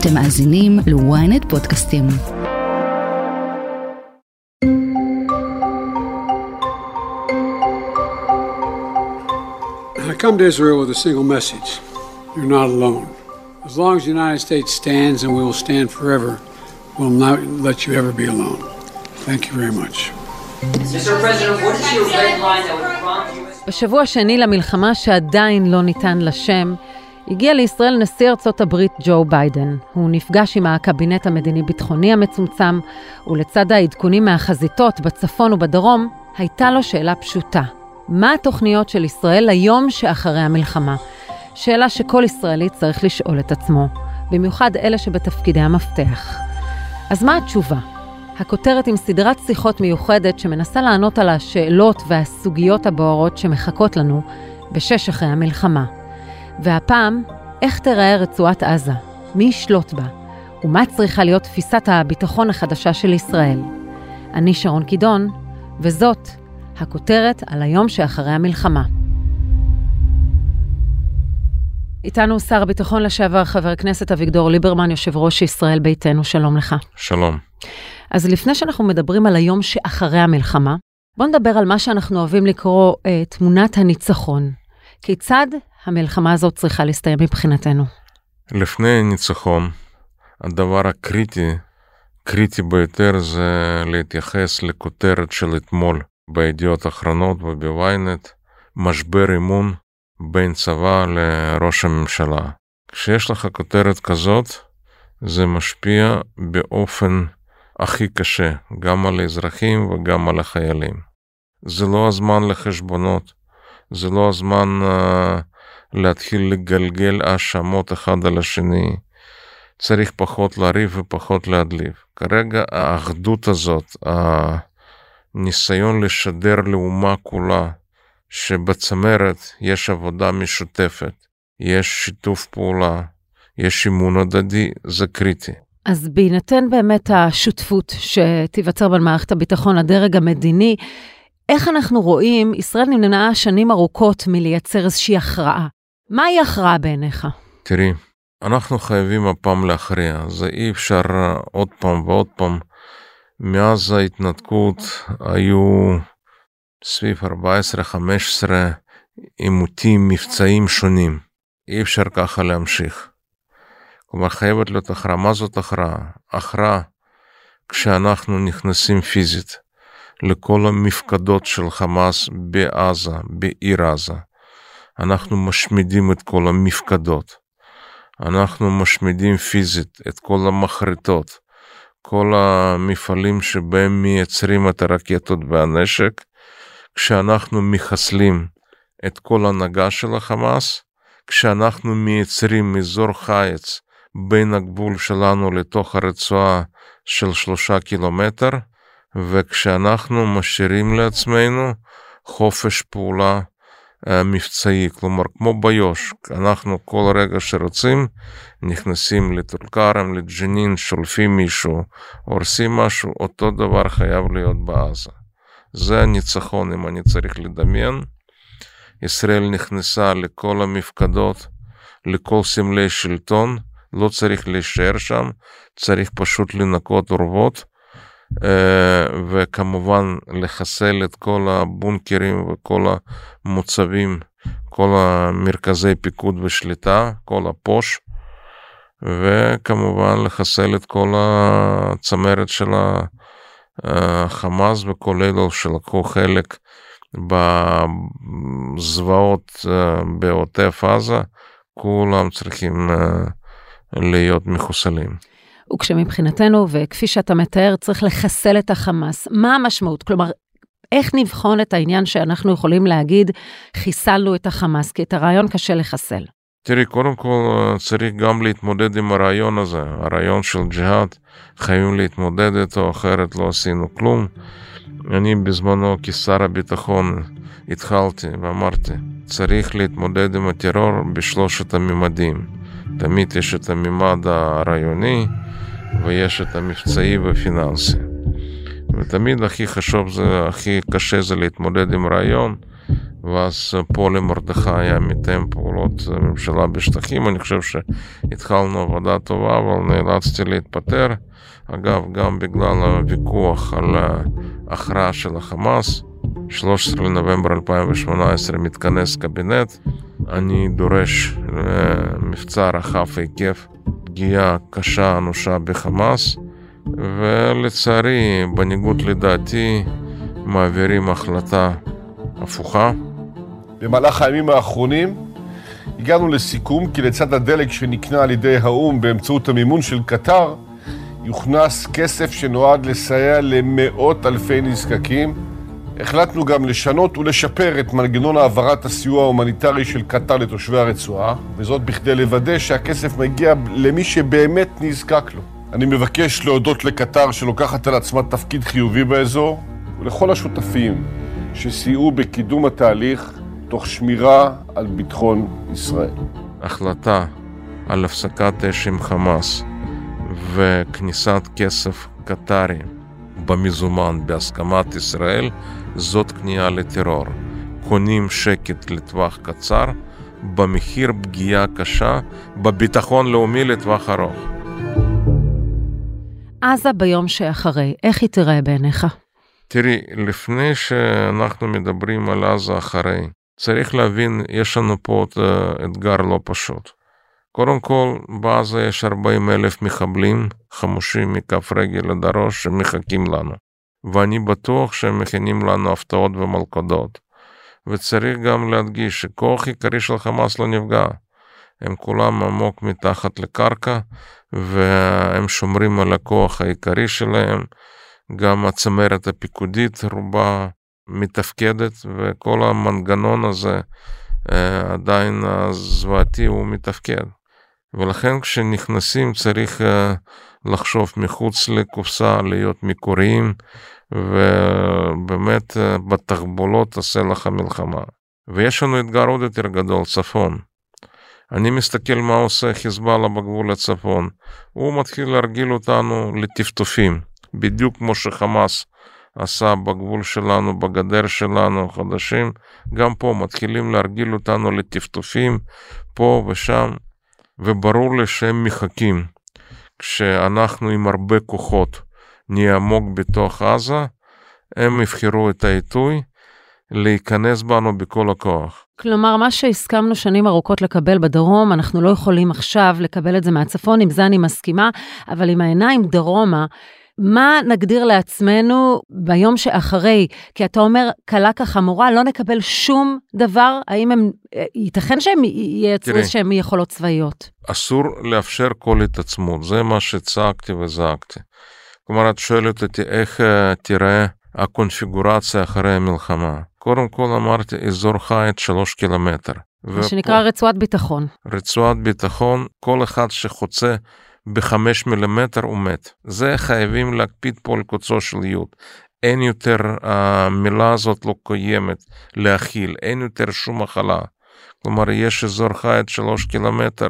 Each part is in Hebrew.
אתם מאזינים ל-ynet פודקאסטים. I come to Israel with a single message. You're not alone. As long as the United States stands and we will stand forever, we'll not let you ever be alone. Thank you very much. Mr. President, what is your red line that would prompt you? בשבוע השני למלחמה שעדיין לא ניתן לשם, הגיע לישראל נשיא ארצות הברית ג'ו ביידן. הוא נפגש עם הקבינט המדיני-ביטחוני המצומצם, ולצד העדכונים מהחזיתות בצפון ובדרום, הייתה לו שאלה פשוטה. מה התוכניות של ישראל ליום שאחרי המלחמה? שאלה שכל ישראלי צריך לשאול את עצמו, במיוחד אלה שבתפקידי המפתח. אז מה התשובה? הכותרת עם סדרת שיחות מיוחדת שמנסה לענות על השאלות והסוגיות הבוערות שמחכות לנו בשש אחרי המלחמה. והפעם, איך תיראה רצועת עזה? מי ישלוט בה? ומה צריכה להיות תפיסת הביטחון החדשה של ישראל? אני שרון קידון, וזאת הכותרת על היום שאחרי המלחמה. איתנו שר הביטחון לשעבר, חבר הכנסת אביגדור ליברמן, יושב ראש ישראל ביתנו, שלום לך. שלום. אז לפני שאנחנו מדברים על היום שאחרי המלחמה, בוא נדבר על מה שאנחנו אוהבים לקרוא אה, תמונת הניצחון. כיצד המלחמה הזאת צריכה להסתיים מבחינתנו? לפני ניצחון, הדבר הקריטי, קריטי ביותר זה להתייחס לכותרת של אתמול בידיעות אחרונות וב-ynet, משבר אמון בין צבא לראש הממשלה. כשיש לך כותרת כזאת, זה משפיע באופן הכי קשה, גם על האזרחים וגם על החיילים. זה לא הזמן לחשבונות, זה לא הזמן uh, להתחיל לגלגל האשמות אחד על השני. צריך פחות לריב ופחות להדליב. כרגע האחדות הזאת, הניסיון לשדר לאומה כולה שבצמרת יש עבודה משותפת, יש שיתוף פעולה, יש אמון הדדי, זה קריטי. אז בהינתן באמת השותפות שתיווצר במערכת הביטחון, הדרג המדיני, איך אנחנו רואים, ישראל נמנעה שנים ארוכות מלייצר איזושהי הכרעה. מהי הכרעה בעיניך? תראי, אנחנו חייבים הפעם להכריע, זה אי אפשר עוד פעם ועוד פעם. מאז ההתנתקות היו סביב 14-15 עימותים מבצעים שונים. אי אפשר ככה להמשיך. כלומר חייבת להיות הכרעה. מה זאת הכרעה? הכרעה כשאנחנו נכנסים פיזית לכל המפקדות של חמאס בעזה, בעיר עזה. אנחנו משמידים את כל המפקדות. אנחנו משמידים פיזית את כל המחרטות, כל המפעלים שבהם מייצרים את הרקטות והנשק, כשאנחנו מחסלים את כל הנהגה של החמאס, כשאנחנו מייצרים אזור חיץ בין הגבול שלנו לתוך הרצועה של שלושה קילומטר, וכשאנחנו משאירים לעצמנו חופש פעולה מבצעי, כלומר כמו ביו"ש, אנחנו כל רגע שרוצים נכנסים לטול כרם, לג'נין, שולפים מישהו, הורסים משהו, אותו דבר חייב להיות בעזה. זה הניצחון אם אני צריך לדמיין. ישראל נכנסה לכל המפקדות, לכל סמלי שלטון, לא צריך להישאר שם, צריך פשוט לנקות אורוות, וכמובן לחסל את כל הבונקרים וכל המוצבים, כל המרכזי פיקוד ושליטה, כל הפוש, וכמובן לחסל את כל הצמרת של החמאס וכל אלו שלקחו חלק בזוועות בעוטף עזה, כולם צריכים להיות מחוסלים. וכשמבחינתנו, וכפי שאתה מתאר, צריך לחסל את החמאס, מה המשמעות? כלומר, איך נבחון את העניין שאנחנו יכולים להגיד, חיסלנו את החמאס, כי את הרעיון קשה לחסל. תראי, קודם כל צריך גם להתמודד עם הרעיון הזה, הרעיון של ג'יהאד, חייבים להתמודד איתו, אחרת לא עשינו כלום. אני בזמנו כשר הביטחון התחלתי ואמרתי, צריך להתמודד עם הטרור בשלושת הממדים. תמיד יש את הממד הרעיוני, ויש את המבצעי ופיננסי. ותמיד הכי חשוב זה, הכי קשה זה להתמודד עם רעיון, ואז פולי מרדכי היה מתאם פעולות ממשלה בשטחים, אני חושב שהתחלנו עבודה טובה, אבל נאלצתי להתפטר. אגב, גם בגלל הוויכוח על ההכרעה של החמאס, 13 לנובמבר 2018 מתכנס קבינט, אני דורש מבצע רחב היקף, פגיעה קשה אנושה בחמאס, ולצערי, בניגוד לדעתי, מעבירים החלטה הפוכה. במהלך הימים האחרונים הגענו לסיכום כי לצד הדלק שנקנה על ידי האו"ם באמצעות המימון של קטר, יוכנס כסף שנועד לסייע למאות אלפי נזקקים. החלטנו גם לשנות ולשפר את מנגנון העברת הסיוע ההומניטרי של קטר לתושבי הרצועה, וזאת בכדי לוודא שהכסף מגיע למי שבאמת נזקק לו. אני מבקש להודות לקטר שלוקחת על עצמה תפקיד חיובי באזור, ולכל השותפים שסייעו בקידום התהליך תוך שמירה על ביטחון ישראל. החלטה על הפסקת אש עם חמאס וכניסת כסף קטרי במזומן בהסכמת ישראל, זאת כניעה לטרור. קונים שקט לטווח קצר במחיר פגיעה קשה בביטחון לאומי לטווח ארוך. עזה ביום שאחרי, איך היא תראה בעיניך? תראי, לפני שאנחנו מדברים על עזה אחרי, צריך להבין, יש לנו פה אתגר לא פשוט. קודם כל, בעזה יש 40 אלף מחבלים חמושים מכף רגל עד הראש שמחכים לנו. ואני בטוח שהם מכינים לנו הפתעות ומלכודות. וצריך גם להדגיש שכוח עיקרי של חמאס לא נפגע. הם כולם עמוק מתחת לקרקע, והם שומרים על הכוח העיקרי שלהם. גם הצמרת הפיקודית רובה מתפקדת, וכל המנגנון הזה אה, עדיין הזוועתי הוא מתפקד. ולכן כשנכנסים צריך אה, לחשוב מחוץ לקופסה, להיות מקוריים, ובאמת אה, בתחבולות תעשה לך מלחמה. ויש לנו אתגר עוד יותר גדול, צפון. אני מסתכל מה עושה חיזבאללה בגבול הצפון. הוא מתחיל להרגיל אותנו לטפטופים, בדיוק כמו שחמאס עשה בגבול שלנו, בגדר שלנו, חדשים. גם פה מתחילים להרגיל אותנו לטפטופים, פה ושם, וברור לי שהם מחכים. כשאנחנו עם הרבה כוחות נהיה עמוק בתוך עזה, הם יבחרו את העיתוי להיכנס בנו בכל הכוח. כלומר, מה שהסכמנו שנים ארוכות לקבל בדרום, אנחנו לא יכולים עכשיו לקבל את זה מהצפון, עם זה אני מסכימה, אבל עם העיניים דרומה, מה נגדיר לעצמנו ביום שאחרי? כי אתה אומר, קלה כחמורה, לא נקבל שום דבר, האם הם, ייתכן שהם ייצרו איזשהם יכולות צבאיות? אסור לאפשר כל התעצמות, זה מה שצעקתי וזעקתי. כלומר, את שואלת אותי איך uh, תראה הקונפיגורציה אחרי המלחמה. קודם כל אמרתי אזור חיית שלוש קילומטר. מה שנקרא רצועת ביטחון. רצועת ביטחון, כל אחד שחוצה בחמש מילימטר הוא מת. זה חייבים להקפיד פה על קוצו של יוד. אין יותר, המילה הזאת לא קיימת, להכיל, אין יותר שום מחלה. כלומר, יש אזור חיית שלוש קילומטר,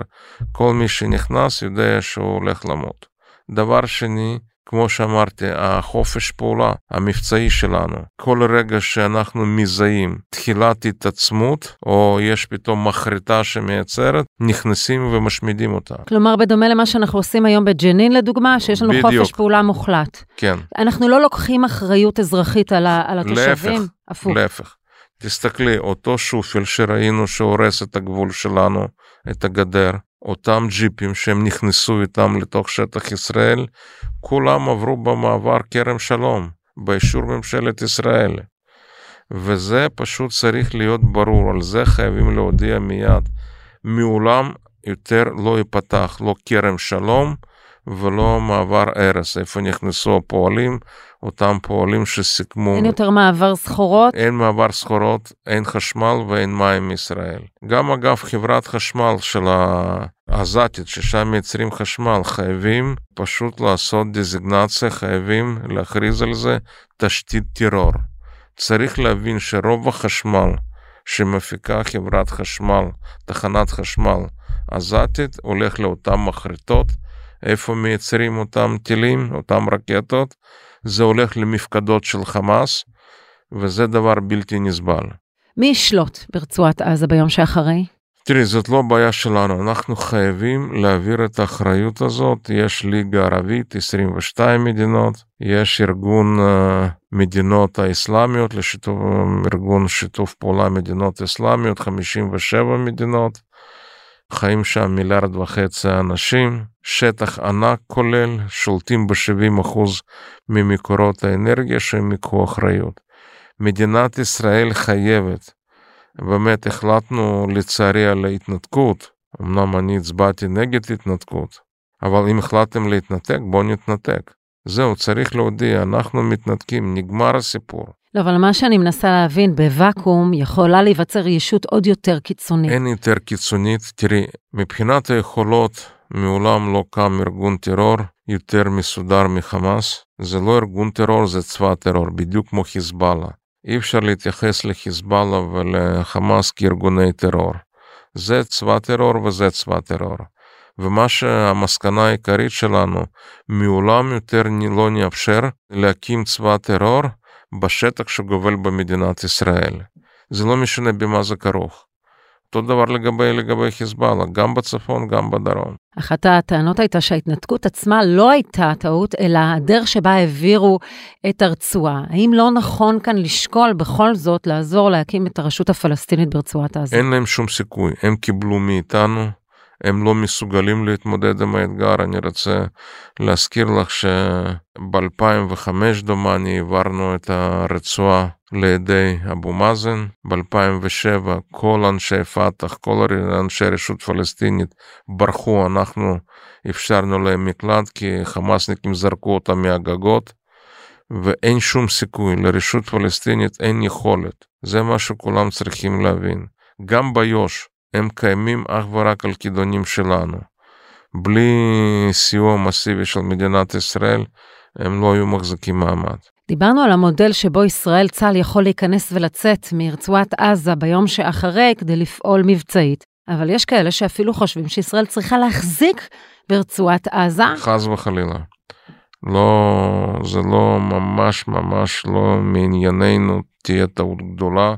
כל מי שנכנס יודע שהוא הולך למות. דבר שני, כמו שאמרתי, החופש פעולה המבצעי שלנו, כל רגע שאנחנו מזהים תחילת התעצמות, או יש פתאום מחרטה שמייצרת, נכנסים ומשמידים אותה. כלומר, בדומה למה שאנחנו עושים היום בג'נין, לדוגמה, שיש לנו בדיוק. חופש פעולה מוחלט. כן. אנחנו לא לוקחים אחריות אזרחית על, על התושבים? להפך, הפוך. להפך. תסתכלי, אותו שופל שראינו שהורס את הגבול שלנו, את הגדר, אותם ג'יפים שהם נכנסו איתם לתוך שטח ישראל, כולם עברו במעבר כרם שלום, באישור ממשלת ישראל. וזה פשוט צריך להיות ברור, על זה חייבים להודיע מיד. מעולם יותר לא ייפתח לא כרם שלום ולא מעבר ארס, איפה נכנסו הפועלים, אותם פועלים שסיכמו... אין יותר מעבר סחורות? אין מעבר סחורות, אין חשמל ואין מים מישראל. גם אגב חברת חשמל של העזתית, ששם מייצרים חשמל, חייבים פשוט לעשות דזיגנציה, חייבים להכריז על זה תשתית טרור. צריך להבין שרוב החשמל שמפיקה חברת חשמל, תחנת חשמל עזתית, הולך לאותן מחרטות, איפה מייצרים אותם טילים, אותם רקטות, זה הולך למפקדות של חמאס, וזה דבר בלתי נסבל. מי ישלוט ברצועת עזה ביום שאחרי? תראי, זאת לא בעיה שלנו, אנחנו חייבים להעביר את האחריות הזאת. יש ליגה ערבית, 22 מדינות, יש ארגון uh, מדינות האסלאמיות, לשיתוף, ארגון שיתוף פעולה מדינות אסלאמיות, 57 מדינות. חיים שם מיליארד וחצי אנשים, שטח ענק כולל, שולטים ב-70% ממקורות האנרגיה שהם ייקחו אחריות. מדינת ישראל חייבת באמת החלטנו לצערי על ההתנתקות, אמנם אני הצבעתי נגד התנתקות, אבל אם החלטתם להתנתק, בואו נתנתק. זהו, צריך להודיע, אנחנו מתנתקים, נגמר הסיפור. לא, אבל מה שאני מנסה להבין, בוואקום יכולה להיווצר ישות עוד יותר קיצונית. אין יותר קיצונית. תראי, מבחינת היכולות, מעולם לא קם ארגון טרור יותר מסודר מחמאס. זה לא ארגון טרור, זה צבא טרור, בדיוק כמו חיזבאללה. אי אפשר להתייחס לחיזבאללה ולחמאס כארגוני טרור. זה צבא טרור וזה צבא טרור. ומה שהמסקנה העיקרית שלנו, מעולם יותר לא נאפשר להקים צבא טרור בשטח שגובל במדינת ישראל. זה לא משנה במה זה כרוך. אותו דבר לגבי, לגבי חיזבאללה, גם בצפון, גם בדרום. אחת הטענות הייתה שההתנתקות עצמה לא הייתה טעות, אלא הדרך שבה העבירו את הרצועה. האם לא נכון כאן לשקול בכל זאת לעזור להקים את הרשות הפלסטינית ברצועת עזה? אין להם שום סיכוי, הם קיבלו מאיתנו הם לא מסוגלים להתמודד עם האתגר. אני רוצה להזכיר לך שב-2005 דומני העברנו את הרצועה לידי אבו מאזן, ב-2007 כל אנשי פת"ח, כל אנשי רשות פלסטינית ברחו, אנחנו אפשרנו להם מקלט כי חמאסניקים זרקו אותם מהגגות. ואין שום סיכוי, לרשות פלסטינית אין יכולת. זה מה שכולם צריכים להבין. גם ביו"ש, הם קיימים אך ורק על כידונים שלנו. בלי סיוע מסיבי של מדינת ישראל, הם לא היו מחזיקים מעמד. דיברנו על המודל שבו ישראל צה"ל יכול להיכנס ולצאת מרצועת עזה ביום שאחרי כדי לפעול מבצעית, אבל יש כאלה שאפילו חושבים שישראל צריכה להחזיק ברצועת עזה. חס וחלילה. לא, זה לא ממש ממש לא מענייננו, תהיה טעות גדולה.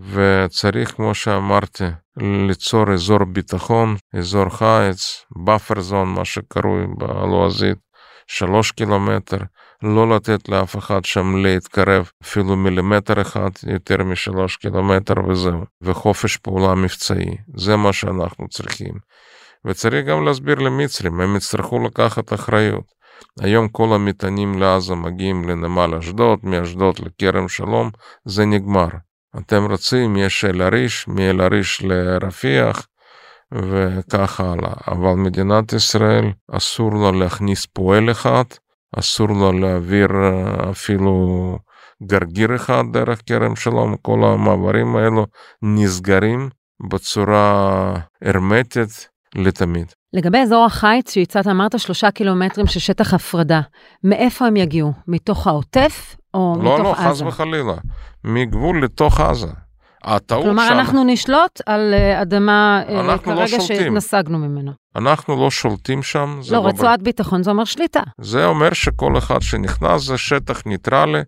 וצריך, כמו שאמרתי, ליצור אזור ביטחון, אזור חיץ, buffer zone, מה שקרוי בלועזית, שלוש קילומטר, לא לתת לאף אחד שם להתקרב אפילו מילימטר אחד יותר משלוש קילומטר וזהו, וחופש פעולה מבצעי, זה מה שאנחנו צריכים. וצריך גם להסביר למצרים, הם יצטרכו לקחת אחריות. היום כל המטענים לעזה מגיעים לנמל אשדוד, מאשדוד לכרם שלום, זה נגמר. אתם רוצים, יש אל-עריש, מאל-עריש לרפיח וכך הלאה. אבל מדינת ישראל אסור לה להכניס פועל אחד, אסור לה להעביר אה, אפילו גרגיר אחד דרך כרם שלום, כל המעברים האלו נסגרים בצורה הרמטית לתמיד. לגבי אזור החיץ שהצעת, אמרת שלושה קילומטרים של שטח הפרדה. מאיפה הם יגיעו? מתוך העוטף או לא, מתוך לא, עזה? לא, חס וחלילה. מגבול לתוך עזה. הטעות כלומר, שם, אנחנו נשלוט על אה, אדמה אה, לא כרגע שולטים. שהתנסגנו ממנו. אנחנו לא שולטים שם. לא, ב- רצועת ביטחון זה אומר שליטה. זה אומר שכל אחד שנכנס זה שטח ניטרלי,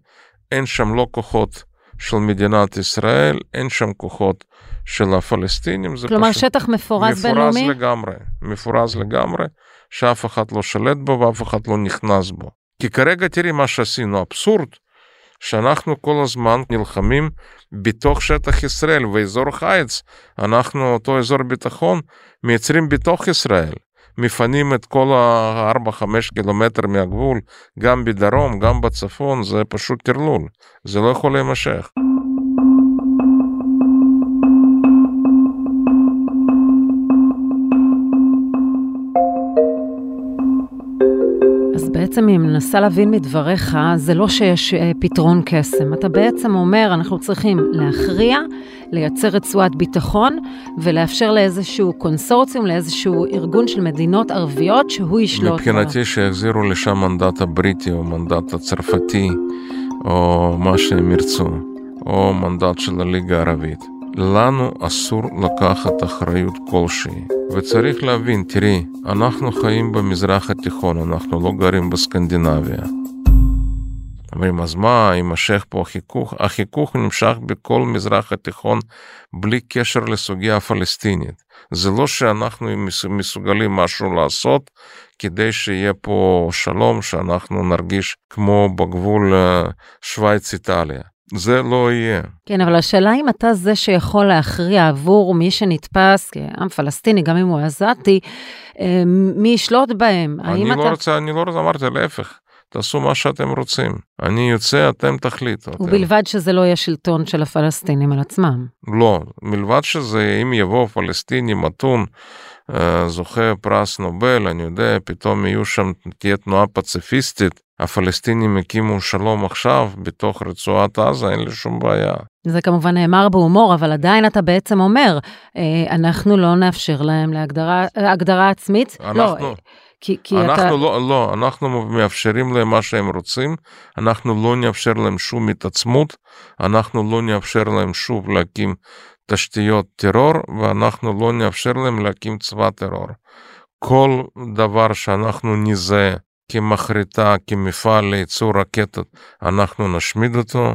אין שם לא כוחות של מדינת ישראל, אין שם כוחות של הפלסטינים, זה כלומר, פשוט שטח מפורז מפורז בינלאומי? לגמרי, מפורז לגמרי, שאף אחד לא שולט בו ואף אחד לא נכנס בו. כי כרגע תראי מה שעשינו, אבסורד, שאנחנו כל הזמן נלחמים בתוך שטח ישראל ואזור חיץ, אנחנו אותו אזור ביטחון מייצרים בתוך ישראל. מפנים את כל ה-4-5 קילומטר מהגבול, גם בדרום, גם בצפון, זה פשוט טרלול. זה לא יכול להימשך. בעצם אם מנסה להבין מדבריך, זה לא שיש אה, פתרון קסם. אתה בעצם אומר, אנחנו צריכים להכריע, לייצר רצועת ביטחון, ולאפשר לאיזשהו קונסורציום, לאיזשהו ארגון של מדינות ערביות, שהוא ישלוט. מבחינתי שיחזירו לשם מנדט הבריטי או מנדט הצרפתי או מה שהם ירצו, או מנדט של הליגה הערבית. לנו אסור לקחת אחריות כלשהי. וצריך להבין, תראי, אנחנו חיים במזרח התיכון, אנחנו לא גרים בסקנדינביה. אומרים, אז מה, יימשך פה החיכוך? החיכוך נמשך בכל מזרח התיכון בלי קשר לסוגיה הפלסטינית. זה לא שאנחנו מסוגלים משהו לעשות כדי שיהיה פה שלום, שאנחנו נרגיש כמו בגבול אה, שווייץ-איטליה. זה לא יהיה. כן, אבל השאלה אם אתה זה שיכול להכריע עבור מי שנתפס כעם פלסטיני, גם אם הוא עזתי, אה, מי ישלוט בהם? אני לא אתה... רוצה, אני לא רוצה, אמרתי להפך. תעשו מה שאתם רוצים. אני יוצא, אתם תחליטו. ובלבד אתם. שזה לא יהיה שלטון של הפלסטינים על עצמם. לא, מלבד שזה, אם יבוא פלסטיני מתון, זוכה פרס נובל, אני יודע, פתאום יהיו שם, תהיה תנועה פציפיסטית, הפלסטינים הקימו שלום עכשיו בתוך רצועת עזה, אין לי שום בעיה. זה כמובן נאמר בהומור, אבל עדיין אתה בעצם אומר, אה, אנחנו לא נאפשר להם להגדרה עצמית. אנחנו... לא, כי, כי אנחנו אתה... לא, לא, אנחנו מאפשרים להם מה שהם רוצים, אנחנו לא נאפשר להם שום התעצמות, אנחנו לא נאפשר להם שוב להקים תשתיות טרור, ואנחנו לא נאפשר להם להקים צבא טרור. כל דבר שאנחנו נזהה כמחריטה, כמפעל לייצור רקטות, אנחנו נשמיד אותו,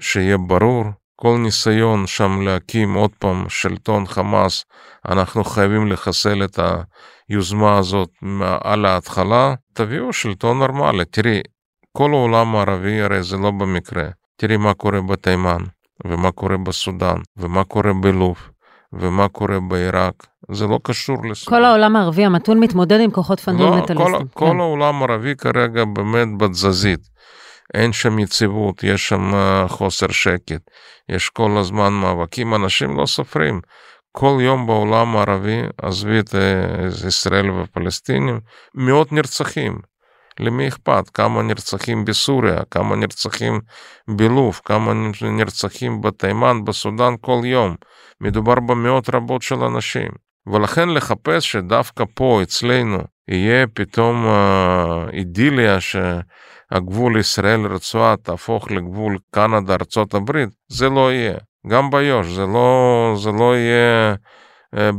שיהיה ברור. כל ניסיון שם להקים עוד פעם שלטון חמאס, אנחנו חייבים לחסל את היוזמה הזאת על ההתחלה. תביאו שלטון נורמלי. תראי, כל העולם הערבי הרי זה לא במקרה. תראי מה קורה בתימן, ומה קורה בסודאן, ומה קורה בלוב, ומה קורה בעיראק. זה לא קשור לסודאן. כל העולם הערבי המתון מתמודד עם כוחות פונדמנטליסטים. לא, כל, כל כן. העולם הערבי כרגע באמת בתזזית. אין שם יציבות, יש שם אה, חוסר שקט, יש כל הזמן מאבקים, אנשים לא סופרים. כל יום בעולם הערבי, עזבי את אה, ישראל ופלסטינים, מאות נרצחים. למי אכפת? כמה נרצחים בסוריה, כמה נרצחים בלוב, כמה נרצחים בתימן, בסודאן כל יום. מדובר במאות רבות של אנשים. ולכן לחפש שדווקא פה אצלנו יהיה פתאום אידיליה שהגבול ישראל-רצועה תהפוך לגבול קנדה-ארצות הברית, זה לא יהיה. גם ביו"ש, זה לא, זה לא יהיה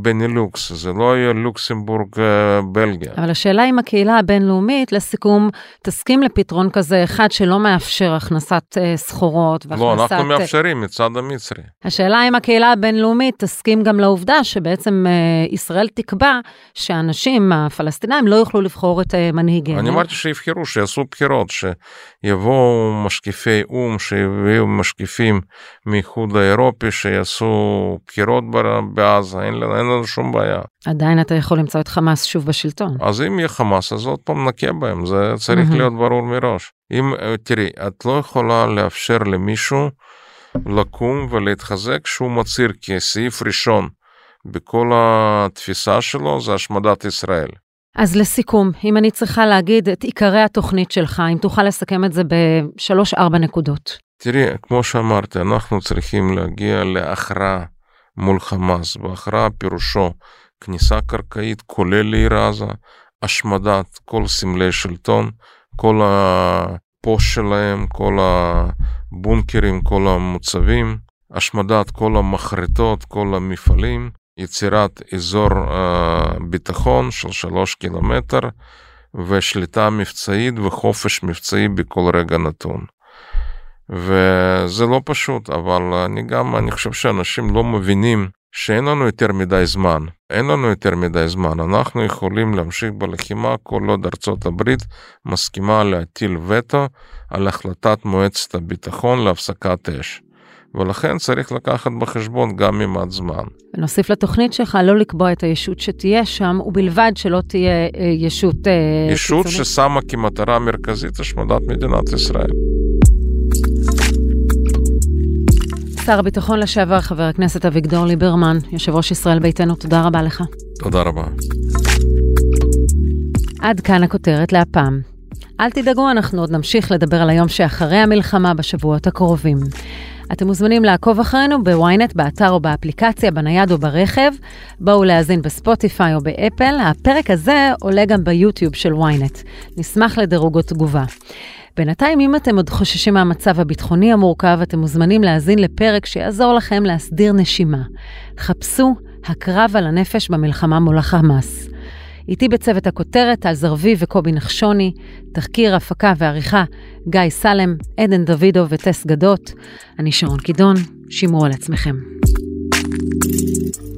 בנילוקס, זה לא יהיה לוקסמבורג אה, בלגיה. אבל השאלה אם הקהילה הבינלאומית, לסיכום, תסכים לפתרון כזה אחד שלא מאפשר הכנסת uh, סחורות והכנסת... לא, אנחנו מאפשרים מצד המצרי. השאלה אם הקהילה הבינלאומית תסכים גם לעובדה שבעצם ישראל תקבע שהאנשים הפלסטינאים לא יוכלו לבחור את מנהיגיהם. אני אמרתי שיבחרו, שיעשו בחירות, שיבואו משקיפי או"ם, שיביאו משקיפים מאיחוד האירופי, שיעשו בחירות בעזה, אין אין לנו שום בעיה. עדיין אתה יכול למצוא את חמאס שוב בשלטון. אז אם יהיה חמאס, אז עוד פעם נכה בהם, זה צריך. להיות ברור מראש. אם, אה, תראי, את לא יכולה לאפשר למישהו לקום ולהתחזק שהוא מצהיר כסעיף ראשון בכל התפיסה שלו זה השמדת ישראל. אז לסיכום, אם אני צריכה להגיד את עיקרי התוכנית שלך, אם תוכל לסכם את זה בשלוש-ארבע נקודות. תראי, כמו שאמרתי, אנחנו צריכים להגיע להכרעה מול חמאס, והכרעה פירושו כניסה קרקעית כולל לעיר עזה, השמדת כל סמלי שלטון, כל הפוש שלהם, כל הבונקרים, כל המוצבים, השמדת כל המחרטות, כל המפעלים, יצירת אזור uh, ביטחון של שלוש קילומטר ושליטה מבצעית וחופש מבצעי בכל רגע נתון. וזה לא פשוט, אבל אני גם, אני חושב שאנשים לא מבינים שאין לנו יותר מדי זמן. אין לנו יותר מדי זמן. אנחנו יכולים להמשיך בלחימה כל עוד ארצות הברית מסכימה להטיל וטו על החלטת מועצת הביטחון להפסקת אש. ולכן צריך לקחת בחשבון גם ממד זמן. נוסיף לתוכנית שלך לא לקבוע את הישות שתהיה שם, ובלבד שלא תהיה אה, ישות אה, ישות קיצונית. ששמה כמטרה מרכזית השמדת מדינת ישראל. שר הביטחון לשעבר, חבר הכנסת אביגדור ליברמן, יושב ראש ישראל ביתנו, תודה רבה לך. תודה רבה. עד כאן הכותרת להפעם. אל תדאגו, אנחנו עוד נמשיך לדבר על היום שאחרי המלחמה בשבועות הקרובים. אתם מוזמנים לעקוב אחרינו בוויינט, באתר או באפליקציה, בנייד או ברכב. בואו להאזין בספוטיפיי או באפל. הפרק הזה עולה גם ביוטיוב של וויינט. נשמח לדירוג או תגובה. בינתיים, אם אתם עוד חוששים מהמצב הביטחוני המורכב, אתם מוזמנים להאזין לפרק שיעזור לכם להסדיר נשימה. חפשו הקרב על הנפש במלחמה מול החמאס. איתי בצוות הכותרת, טל זרביב וקובי נחשוני, תחקיר, הפקה ועריכה, גיא סלם, עדן דוידוב וטס גדות. אני שרון קידון, שמרו על עצמכם. thank you